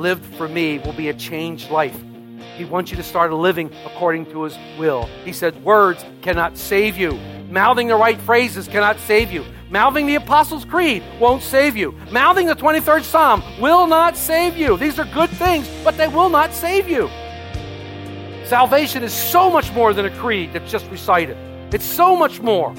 Lived for me will be a changed life. He wants you to start living according to His will. He said, Words cannot save you. Mouthing the right phrases cannot save you. Mouthing the Apostles' Creed won't save you. Mouthing the 23rd Psalm will not save you. These are good things, but they will not save you. Salvation is so much more than a creed that's just recited, it's so much more.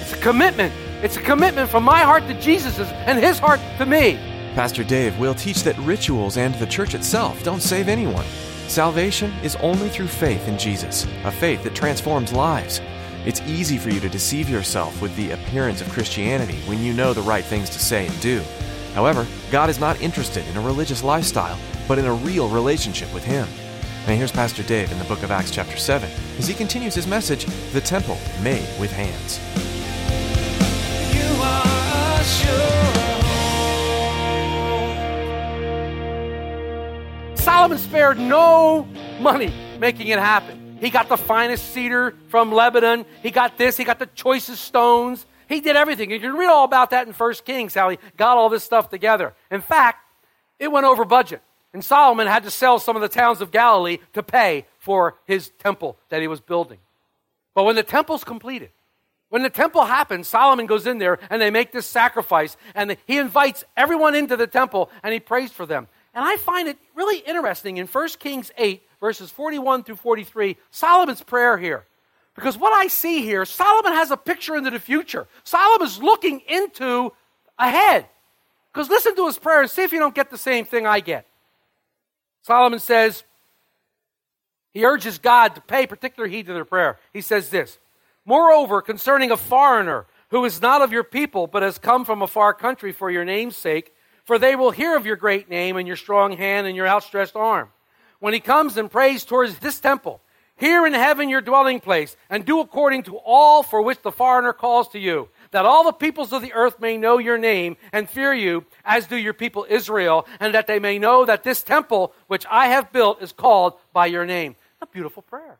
It's a commitment. It's a commitment from my heart to Jesus's and His heart to me. Pastor Dave will teach that rituals and the church itself don't save anyone. Salvation is only through faith in Jesus, a faith that transforms lives. It's easy for you to deceive yourself with the appearance of Christianity when you know the right things to say and do. However, God is not interested in a religious lifestyle, but in a real relationship with Him. And here's Pastor Dave in the book of Acts, chapter 7, as he continues his message The Temple Made with Hands. Solomon spared no money making it happen. He got the finest cedar from Lebanon. He got this. He got the choicest stones. He did everything. You can read all about that in 1 Kings, how he got all this stuff together. In fact, it went over budget. And Solomon had to sell some of the towns of Galilee to pay for his temple that he was building. But when the temple's completed, when the temple happens, Solomon goes in there and they make this sacrifice and he invites everyone into the temple and he prays for them. And I find it really interesting in 1 Kings 8, verses 41 through 43, Solomon's prayer here. Because what I see here, Solomon has a picture into the future. Solomon's looking into ahead. Because listen to his prayer and see if you don't get the same thing I get. Solomon says, he urges God to pay particular heed to their prayer. He says this Moreover, concerning a foreigner who is not of your people, but has come from a far country for your name's sake, for they will hear of your great name and your strong hand and your outstretched arm. When he comes and prays towards this temple, here in heaven your dwelling place, and do according to all for which the foreigner calls to you, that all the peoples of the earth may know your name and fear you, as do your people Israel, and that they may know that this temple which I have built is called by your name. A beautiful prayer.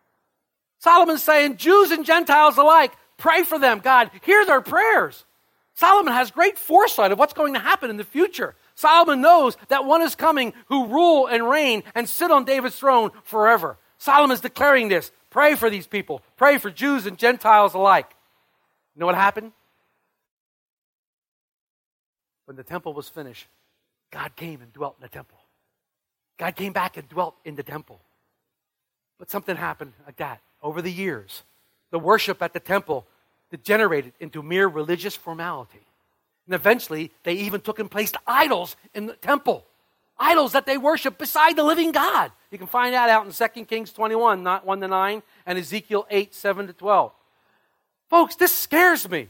Solomon's saying, Jews and Gentiles alike, pray for them. God, hear their prayers. Solomon has great foresight of what's going to happen in the future. Solomon knows that one is coming who rule and reign and sit on David's throne forever. Solomon's declaring this. Pray for these people. Pray for Jews and Gentiles alike. You know what happened? When the temple was finished, God came and dwelt in the temple. God came back and dwelt in the temple. But something happened like that over the years. The worship at the temple degenerated into mere religious formality. And eventually, they even took and placed idols in the temple. Idols that they worship beside the living God. You can find that out in 2 Kings 21, not 1 to 9, and Ezekiel 8, 7 to 12. Folks, this scares me.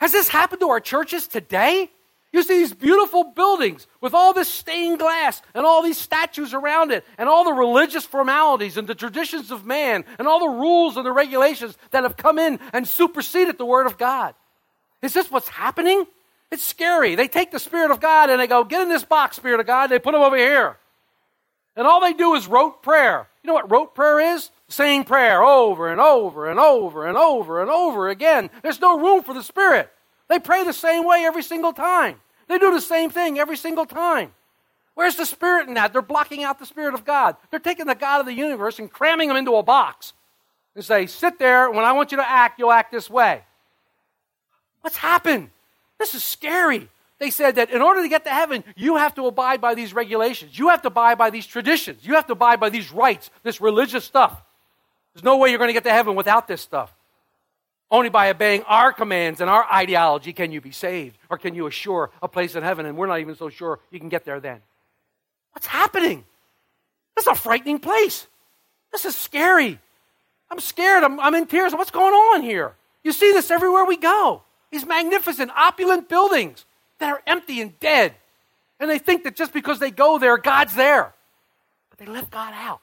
Has this happened to our churches today? You see these beautiful buildings with all this stained glass and all these statues around it and all the religious formalities and the traditions of man and all the rules and the regulations that have come in and superseded the Word of God. Is this what's happening? It's scary. They take the Spirit of God and they go, get in this box, Spirit of God. They put them over here. And all they do is rote prayer. You know what rote prayer is? Saying prayer over and over and over and over and over again. There's no room for the Spirit. They pray the same way every single time. They do the same thing every single time. Where's the Spirit in that? They're blocking out the Spirit of God. They're taking the God of the universe and cramming him into a box and say, sit there. When I want you to act, you'll act this way. What's happened? This is scary. They said that in order to get to heaven, you have to abide by these regulations. You have to abide by these traditions. You have to abide by these rites, this religious stuff. There's no way you're going to get to heaven without this stuff. Only by obeying our commands and our ideology can you be saved, or can you assure a place in heaven, and we're not even so sure you can get there then. What's happening? This is a frightening place. This is scary. I'm scared. I'm, I'm in tears. What's going on here? You see this everywhere we go. These magnificent, opulent buildings that are empty and dead. And they think that just because they go there, God's there. But they left God out.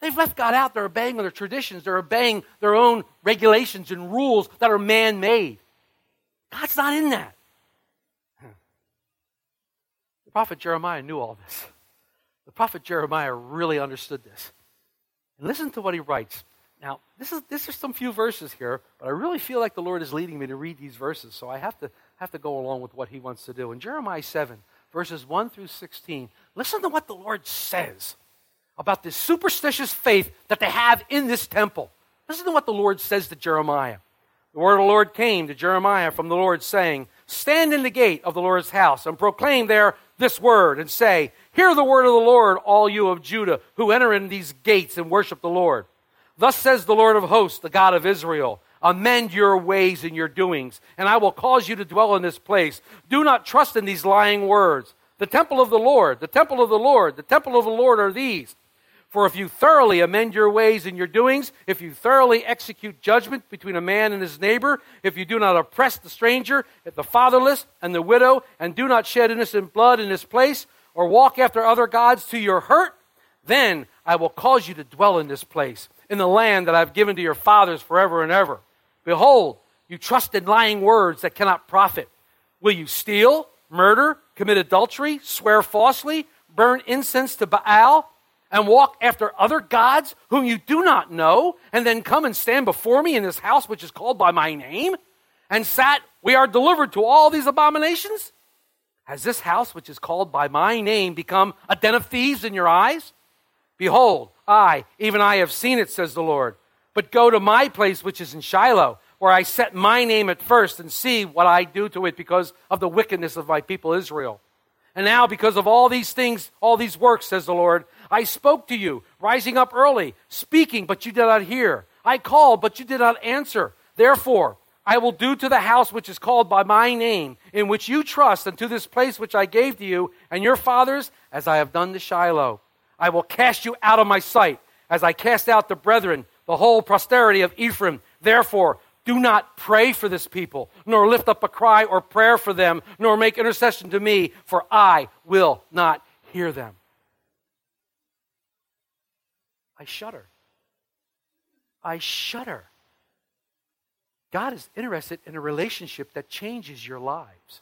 They've left God out. They're obeying their traditions, they're obeying their own regulations and rules that are man made. God's not in that. The prophet Jeremiah knew all this. The prophet Jeremiah really understood this. And listen to what he writes. Now, this is this are some few verses here, but I really feel like the Lord is leading me to read these verses, so I have to have to go along with what he wants to do. In Jeremiah 7, verses 1 through 16, listen to what the Lord says about this superstitious faith that they have in this temple. Listen to what the Lord says to Jeremiah. The word of the Lord came to Jeremiah from the Lord, saying, Stand in the gate of the Lord's house and proclaim there this word, and say, Hear the word of the Lord, all you of Judah, who enter in these gates and worship the Lord. Thus says the Lord of hosts, the God of Israel Amend your ways and your doings, and I will cause you to dwell in this place. Do not trust in these lying words. The temple of the Lord, the temple of the Lord, the temple of the Lord are these. For if you thoroughly amend your ways and your doings, if you thoroughly execute judgment between a man and his neighbor, if you do not oppress the stranger, the fatherless, and the widow, and do not shed innocent blood in this place, or walk after other gods to your hurt, then I will cause you to dwell in this place, in the land that I've given to your fathers forever and ever. Behold, you trust in lying words that cannot profit. Will you steal, murder, commit adultery, swear falsely, burn incense to Baal, and walk after other gods whom you do not know, and then come and stand before me in this house which is called by my name? And sat, we are delivered to all these abominations? Has this house which is called by my name become a den of thieves in your eyes? Behold, I, even I have seen it, says the Lord. But go to my place which is in Shiloh, where I set my name at first, and see what I do to it because of the wickedness of my people Israel. And now, because of all these things, all these works, says the Lord, I spoke to you, rising up early, speaking, but you did not hear. I called, but you did not answer. Therefore, I will do to the house which is called by my name, in which you trust, and to this place which I gave to you and your fathers, as I have done to Shiloh. I will cast you out of my sight, as I cast out the brethren, the whole posterity of Ephraim. Therefore, do not pray for this people, nor lift up a cry or prayer for them, nor make intercession to me, for I will not hear them. I shudder. I shudder. God is interested in a relationship that changes your lives.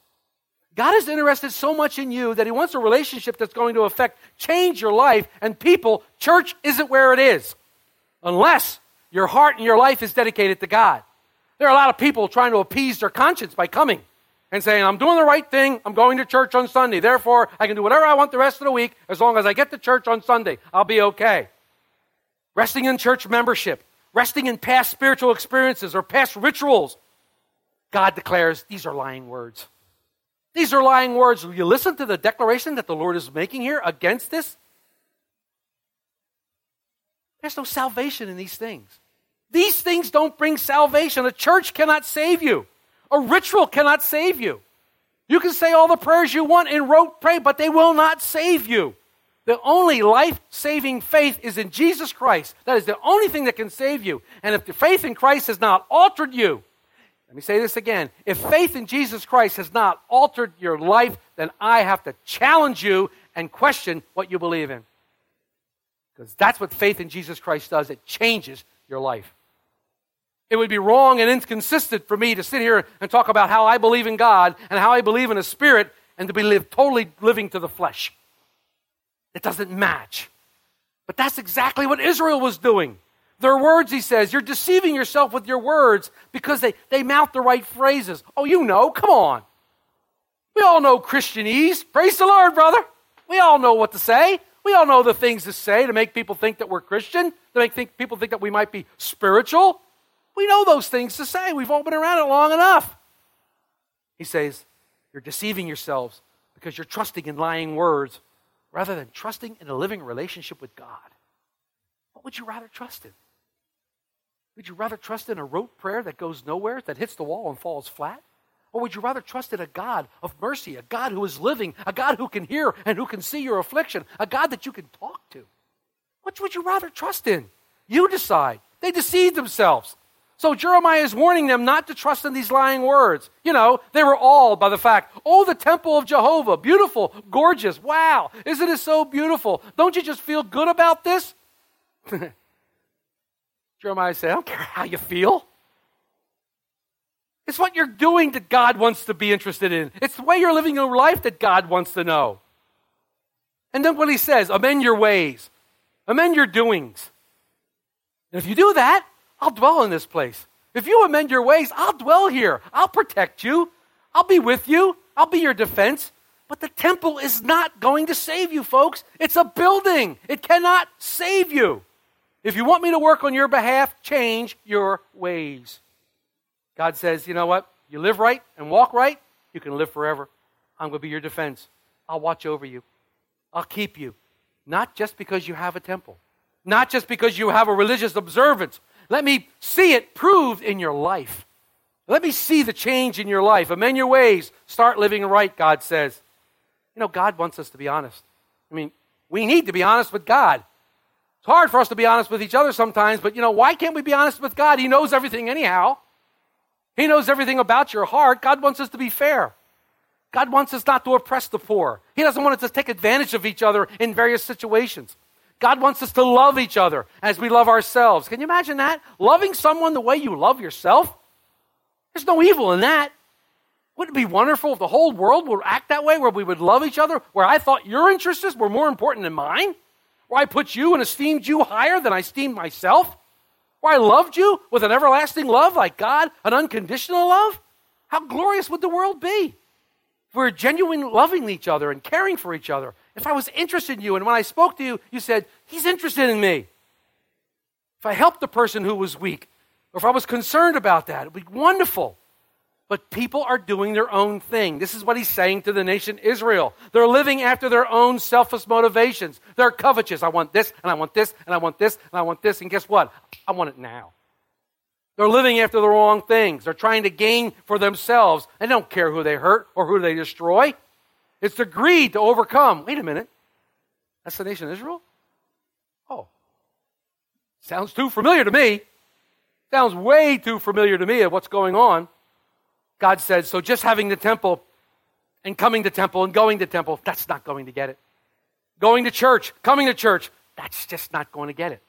God is interested so much in you that He wants a relationship that's going to affect, change your life. And people, church isn't where it is unless your heart and your life is dedicated to God. There are a lot of people trying to appease their conscience by coming and saying, I'm doing the right thing. I'm going to church on Sunday. Therefore, I can do whatever I want the rest of the week as long as I get to church on Sunday. I'll be okay. Resting in church membership, resting in past spiritual experiences or past rituals. God declares these are lying words. These are lying words. Will you listen to the declaration that the Lord is making here against this? There's no salvation in these things. These things don't bring salvation. A church cannot save you, a ritual cannot save you. You can say all the prayers you want and rote pray, but they will not save you. The only life saving faith is in Jesus Christ. That is the only thing that can save you. And if the faith in Christ has not altered you, let me say this again. If faith in Jesus Christ has not altered your life, then I have to challenge you and question what you believe in. Because that's what faith in Jesus Christ does it changes your life. It would be wrong and inconsistent for me to sit here and talk about how I believe in God and how I believe in a spirit and to be live, totally living to the flesh. It doesn't match. But that's exactly what Israel was doing. Their words, he says, you're deceiving yourself with your words because they, they mouth the right phrases. Oh, you know, come on. We all know Christianese. Praise the Lord, brother. We all know what to say. We all know the things to say to make people think that we're Christian, to make think, people think that we might be spiritual. We know those things to say. We've all been around it long enough. He says, You're deceiving yourselves because you're trusting in lying words rather than trusting in a living relationship with God. What would you rather trust in? Would you rather trust in a rote prayer that goes nowhere, that hits the wall and falls flat? Or would you rather trust in a God of mercy, a God who is living, a God who can hear and who can see your affliction, a God that you can talk to? Which would you rather trust in? You decide. They deceive themselves. So Jeremiah is warning them not to trust in these lying words. You know, they were awed by the fact, oh, the temple of Jehovah, beautiful, gorgeous, wow, isn't it so beautiful? Don't you just feel good about this? Jeremiah said, I don't care how you feel. It's what you're doing that God wants to be interested in. It's the way you're living your life that God wants to know. And then what he says, amend your ways, amend your doings. And if you do that, I'll dwell in this place. If you amend your ways, I'll dwell here. I'll protect you. I'll be with you. I'll be your defense. But the temple is not going to save you, folks. It's a building, it cannot save you. If you want me to work on your behalf, change your ways. God says, you know what? You live right and walk right, you can live forever. I'm going to be your defense. I'll watch over you. I'll keep you. Not just because you have a temple, not just because you have a religious observance. Let me see it proved in your life. Let me see the change in your life. Amend your ways. Start living right, God says. You know, God wants us to be honest. I mean, we need to be honest with God. It's hard for us to be honest with each other sometimes, but you know, why can't we be honest with God? He knows everything anyhow. He knows everything about your heart. God wants us to be fair. God wants us not to oppress the poor. He doesn't want us to take advantage of each other in various situations. God wants us to love each other as we love ourselves. Can you imagine that? Loving someone the way you love yourself? There's no evil in that. Wouldn't it be wonderful if the whole world would act that way, where we would love each other, where I thought your interests were more important than mine? Where I put you and esteemed you higher than I esteemed myself? Where I loved you with an everlasting love like God, an unconditional love? How glorious would the world be? If we were genuinely loving each other and caring for each other. If I was interested in you and when I spoke to you, you said, He's interested in me. If I helped the person who was weak, or if I was concerned about that, it would be wonderful. But people are doing their own thing. This is what he's saying to the nation Israel. They're living after their own selfish motivations. They're covetous. I want this, and I want this, and I want this, and I want this. And guess what? I want it now. They're living after the wrong things. They're trying to gain for themselves. They don't care who they hurt or who they destroy. It's the greed to overcome. Wait a minute. That's the nation Israel? Oh. Sounds too familiar to me. Sounds way too familiar to me of what's going on. God said, so just having the temple and coming to temple and going to temple, that's not going to get it. Going to church, coming to church, that's just not going to get it.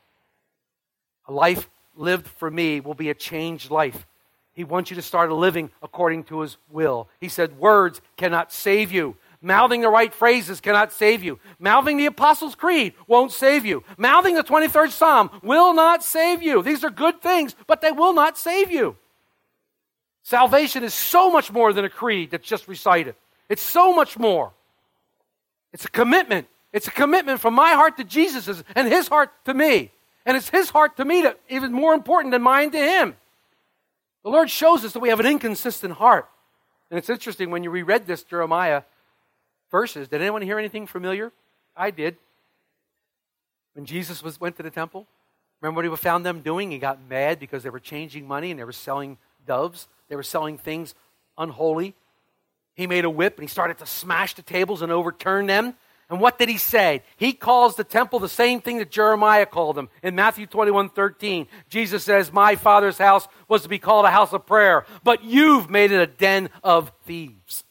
A life lived for me will be a changed life. He wants you to start living according to his will. He said, Words cannot save you. Mouthing the right phrases cannot save you. Mouthing the Apostles' Creed won't save you. Mouthing the 23rd Psalm will not save you. These are good things, but they will not save you. Salvation is so much more than a creed that's just recited. It's so much more. It's a commitment. It's a commitment from my heart to Jesus and his heart to me. And it's his heart to me that even more important than mine to him. The Lord shows us that we have an inconsistent heart. And it's interesting when you reread this Jeremiah verses, did anyone hear anything familiar? I did. When Jesus was, went to the temple, remember what he found them doing? He got mad because they were changing money and they were selling doves. They were selling things unholy. He made a whip and he started to smash the tables and overturn them. And what did he say? He calls the temple the same thing that Jeremiah called them. In Matthew 21 13, Jesus says, My father's house was to be called a house of prayer, but you've made it a den of thieves.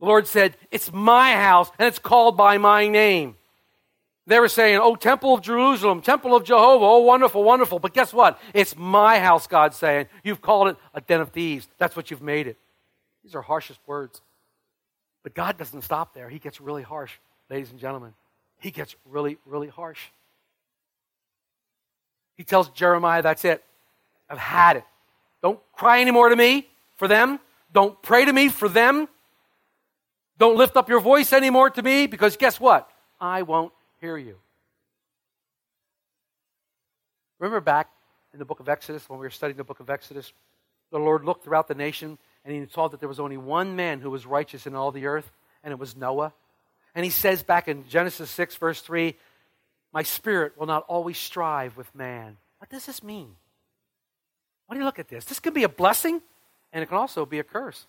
The Lord said, It's my house and it's called by my name. They were saying, Oh, temple of Jerusalem, temple of Jehovah, oh, wonderful, wonderful. But guess what? It's my house, God's saying. You've called it a den of thieves. That's what you've made it. These are harshest words. But God doesn't stop there. He gets really harsh, ladies and gentlemen. He gets really, really harsh. He tells Jeremiah, That's it. I've had it. Don't cry anymore to me for them. Don't pray to me for them. Don't lift up your voice anymore to me because guess what? I won't hear you. Remember back in the book of Exodus, when we were studying the book of Exodus, the Lord looked throughout the nation and he saw that there was only one man who was righteous in all the earth, and it was Noah. And he says back in Genesis 6, verse 3, My spirit will not always strive with man. What does this mean? Why do you look at this? This can be a blessing, and it can also be a curse.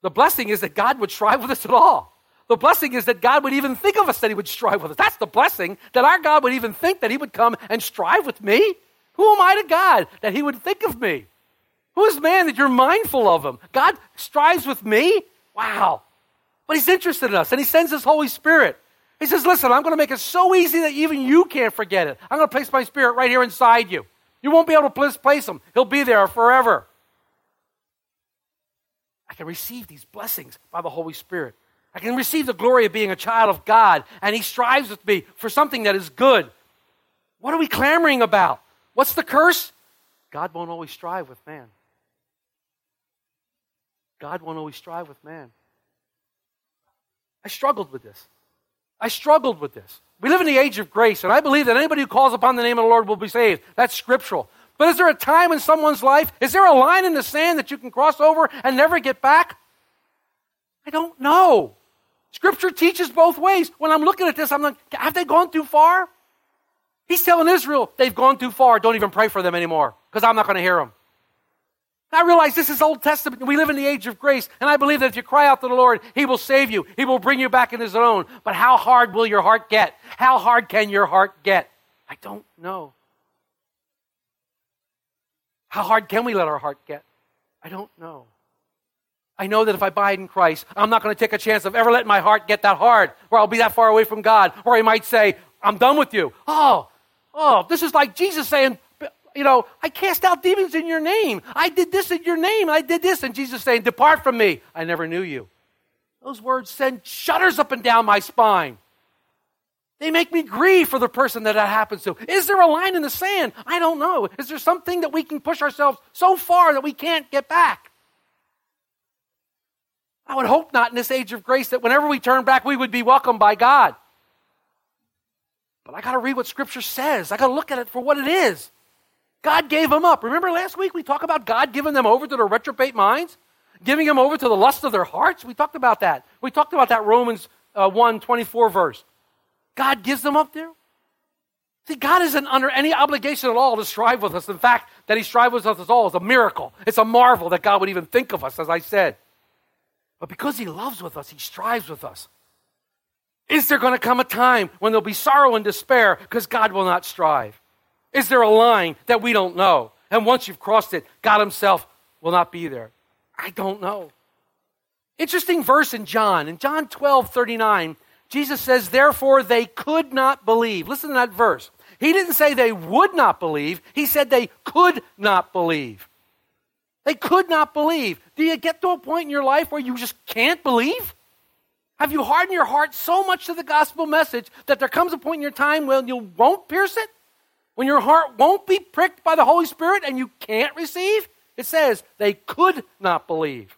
The blessing is that God would strive with us at all. The blessing is that God would even think of us that He would strive with us. That's the blessing, that our God would even think that He would come and strive with me. Who am I to God that he would think of me? Who is man that you're mindful of him? God strives with me? Wow. But he's interested in us, and he sends his Holy Spirit. He says, Listen, I'm going to make it so easy that even you can't forget it. I'm going to place my spirit right here inside you. You won't be able to place him, he'll be there forever. I can receive these blessings by the Holy Spirit. I can receive the glory of being a child of God, and He strives with me for something that is good. What are we clamoring about? What's the curse? God won't always strive with man. God won't always strive with man. I struggled with this. I struggled with this. We live in the age of grace, and I believe that anybody who calls upon the name of the Lord will be saved. That's scriptural. But is there a time in someone's life? Is there a line in the sand that you can cross over and never get back? I don't know. Scripture teaches both ways. When I'm looking at this, I'm like, have they gone too far? He's telling Israel they've gone too far. Don't even pray for them anymore because I'm not going to hear them. I realize this is Old Testament. We live in the age of grace, and I believe that if you cry out to the Lord, He will save you. He will bring you back in His own. But how hard will your heart get? How hard can your heart get? I don't know. How hard can we let our heart get? I don't know. I know that if I abide in Christ, I'm not going to take a chance of ever letting my heart get that hard, where I'll be that far away from God, or He might say, I'm done with you. Oh, oh, this is like Jesus saying, you know, I cast out demons in your name. I did this in your name. I did this. And Jesus saying, Depart from me. I never knew you. Those words send shudders up and down my spine. They make me grieve for the person that that happens to. Is there a line in the sand? I don't know. Is there something that we can push ourselves so far that we can't get back? I would hope not in this age of grace that whenever we turn back, we would be welcomed by God. But I got to read what Scripture says. I got to look at it for what it is. God gave them up. Remember last week we talked about God giving them over to their reprobate minds? Giving them over to the lust of their hearts? We talked about that. We talked about that Romans uh, 1 24 verse. God gives them up there? See, God isn't under any obligation at all to strive with us. In fact, that He strives with us at all is a miracle. It's a marvel that God would even think of us, as I said. But because He loves with us, He strives with us. Is there going to come a time when there'll be sorrow and despair because God will not strive? Is there a line that we don't know? And once you've crossed it, God Himself will not be there. I don't know. Interesting verse in John. In John 12 39, Jesus says, Therefore they could not believe. Listen to that verse. He didn't say they would not believe, He said they could not believe. They could not believe. Do you get to a point in your life where you just can't believe? Have you hardened your heart so much to the gospel message that there comes a point in your time when you won't pierce it? When your heart won't be pricked by the Holy Spirit and you can't receive? It says they could not believe.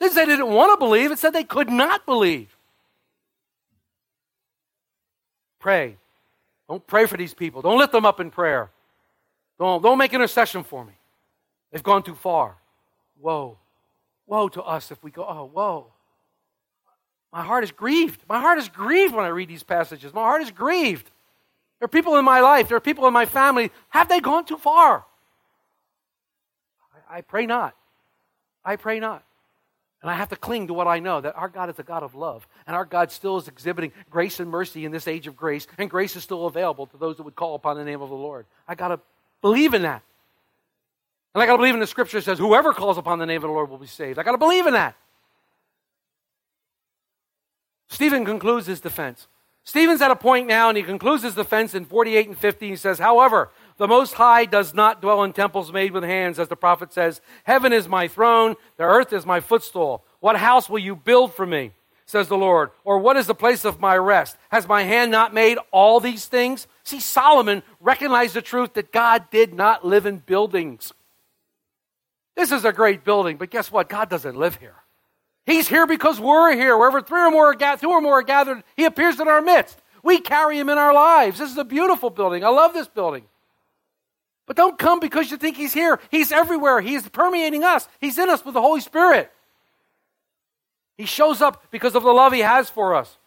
It say they didn't want to believe, it said they could not believe. Pray. Don't pray for these people. Don't lift them up in prayer. Don't, don't make intercession for me. They've gone too far. Woe. Woe to us if we go, oh, woe. My heart is grieved. My heart is grieved when I read these passages. My heart is grieved. There are people in my life, there are people in my family. Have they gone too far? I, I pray not. I pray not. And I have to cling to what I know that our God is a God of love. And our God still is exhibiting grace and mercy in this age of grace. And grace is still available to those that would call upon the name of the Lord. I got to believe in that. And I got to believe in the scripture says, whoever calls upon the name of the Lord will be saved. I got to believe in that. Stephen concludes his defense. Stephen's at a point now, and he concludes his defense in 48 and 50. He says, However, the Most High does not dwell in temples made with hands, as the prophet says, Heaven is my throne, the earth is my footstool. What house will you build for me? says the Lord. Or what is the place of my rest? Has my hand not made all these things? See, Solomon recognized the truth that God did not live in buildings. This is a great building, but guess what? God doesn't live here. He's here because we're here. Wherever three or more are gathered, two or more are gathered, He appears in our midst. We carry Him in our lives. This is a beautiful building. I love this building. But don't come because you think He's here. He's everywhere. He's permeating us. He's in us with the Holy Spirit. He shows up because of the love He has for us.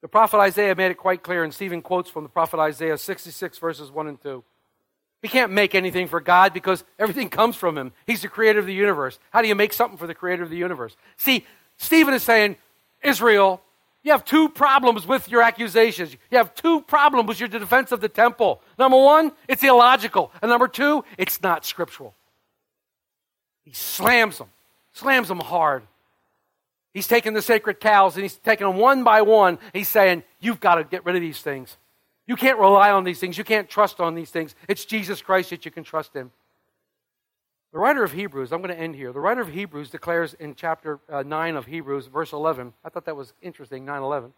The prophet Isaiah made it quite clear, and Stephen quotes from the prophet Isaiah 66, verses 1 and 2. We can't make anything for God because everything comes from Him. He's the creator of the universe. How do you make something for the creator of the universe? See, Stephen is saying, Israel, You have two problems with your accusations. You have two problems with your defense of the temple. Number one, it's illogical. And number two, it's not scriptural. He slams them, slams them hard. He's taking the sacred cows and he's taking them one by one. He's saying, You've got to get rid of these things. You can't rely on these things. You can't trust on these things. It's Jesus Christ that you can trust in. The writer of Hebrews, I'm going to end here. The writer of Hebrews declares in chapter uh, 9 of Hebrews, verse 11, I thought that was interesting, 9 11.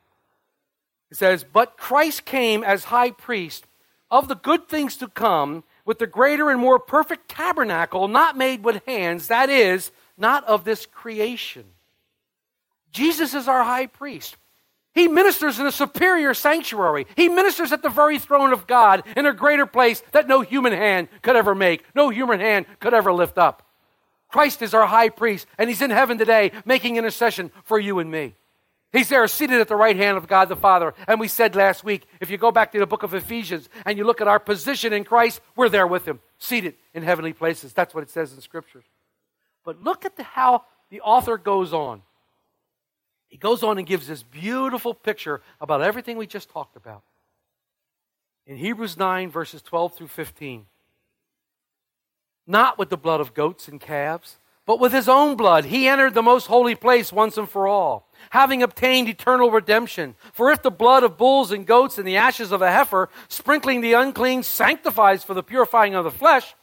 It says, But Christ came as high priest of the good things to come with the greater and more perfect tabernacle, not made with hands, that is, not of this creation. Jesus is our high priest. He ministers in a superior sanctuary. He ministers at the very throne of God in a greater place that no human hand could ever make, no human hand could ever lift up. Christ is our high priest, and he's in heaven today making intercession for you and me. He's there seated at the right hand of God the Father. And we said last week, if you go back to the book of Ephesians and you look at our position in Christ, we're there with him, seated in heavenly places. That's what it says in Scriptures. But look at the, how the author goes on. He goes on and gives this beautiful picture about everything we just talked about. In Hebrews 9, verses 12 through 15. Not with the blood of goats and calves, but with his own blood, he entered the most holy place once and for all, having obtained eternal redemption. For if the blood of bulls and goats and the ashes of a heifer, sprinkling the unclean, sanctifies for the purifying of the flesh,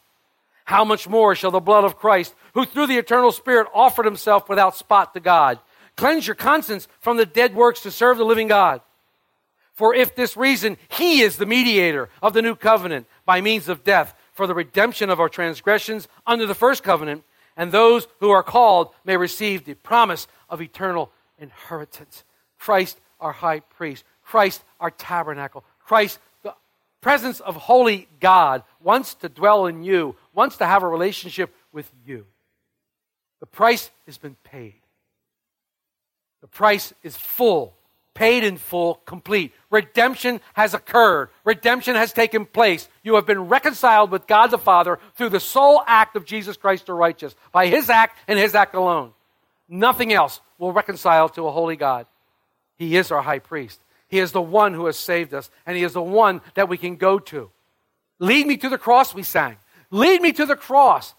how much more shall the blood of Christ, who through the eternal Spirit offered himself without spot to God, Cleanse your conscience from the dead works to serve the living God. For if this reason he is the mediator of the new covenant by means of death for the redemption of our transgressions under the first covenant, and those who are called may receive the promise of eternal inheritance. Christ, our high priest, Christ, our tabernacle, Christ, the presence of holy God, wants to dwell in you, wants to have a relationship with you. The price has been paid. The price is full, paid in full, complete. Redemption has occurred. Redemption has taken place. You have been reconciled with God the Father through the sole act of Jesus Christ the righteous, by his act and his act alone. Nothing else will reconcile to a holy God. He is our high priest. He is the one who has saved us, and he is the one that we can go to. Lead me to the cross, we sang. Lead me to the cross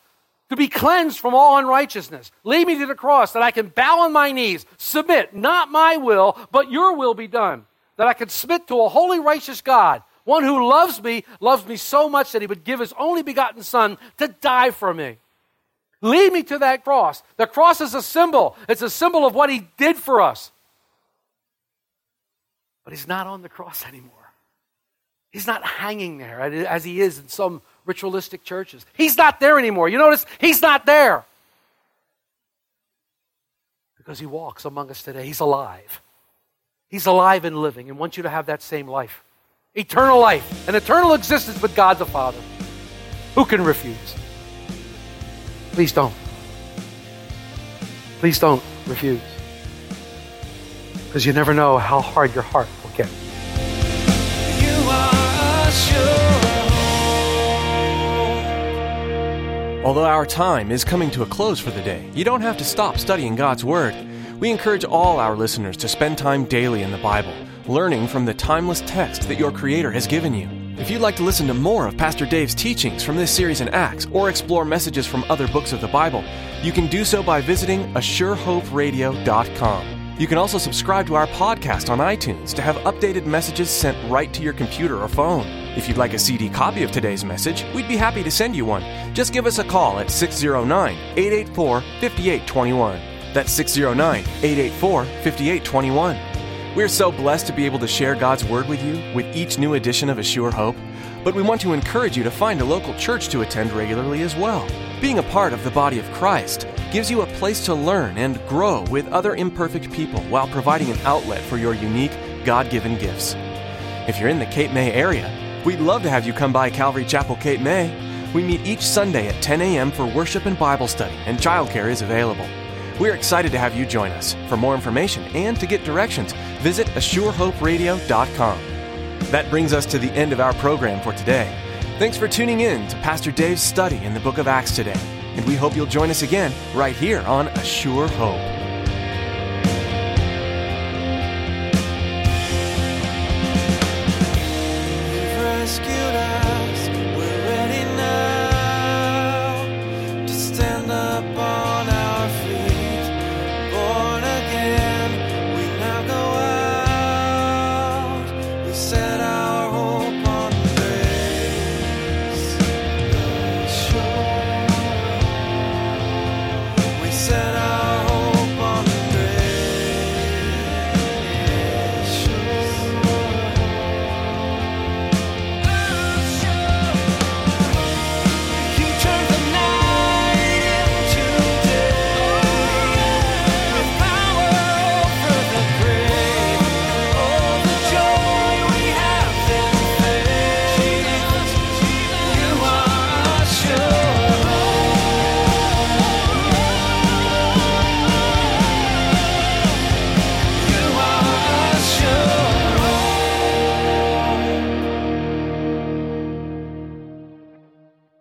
to be cleansed from all unrighteousness. Lead me to the cross that I can bow on my knees, submit, not my will, but your will be done. That I can submit to a holy, righteous God, one who loves me, loves me so much that he would give his only begotten Son to die for me. Lead me to that cross. The cross is a symbol, it's a symbol of what he did for us. But he's not on the cross anymore. He's not hanging there as he is in some ritualistic churches. He's not there anymore. You notice he's not there. Because he walks among us today. He's alive. He's alive and living and wants you to have that same life. Eternal life, an eternal existence with God the Father. Who can refuse? Please don't. Please don't refuse. Because you never know how hard your heart will get. Although our time is coming to a close for the day, you don't have to stop studying God's Word. We encourage all our listeners to spend time daily in the Bible, learning from the timeless text that your Creator has given you. If you'd like to listen to more of Pastor Dave's teachings from this series in Acts or explore messages from other books of the Bible, you can do so by visiting ASureHopeRadio.com. You can also subscribe to our podcast on iTunes to have updated messages sent right to your computer or phone. If you'd like a CD copy of today's message, we'd be happy to send you one. Just give us a call at 609 884 5821. That's 609 884 5821. We're so blessed to be able to share God's Word with you with each new edition of A Sure Hope, but we want to encourage you to find a local church to attend regularly as well. Being a part of the body of Christ gives you a place to learn and grow with other imperfect people while providing an outlet for your unique, God given gifts. If you're in the Cape May area, we'd love to have you come by Calvary Chapel, Cape May. We meet each Sunday at 10 a.m. for worship and Bible study, and childcare is available. We're excited to have you join us. For more information and to get directions, visit ASureHopeRadio.com. That brings us to the end of our program for today. Thanks for tuning in to Pastor Dave's study in the book of Acts today, and we hope you'll join us again right here on A Sure Hope.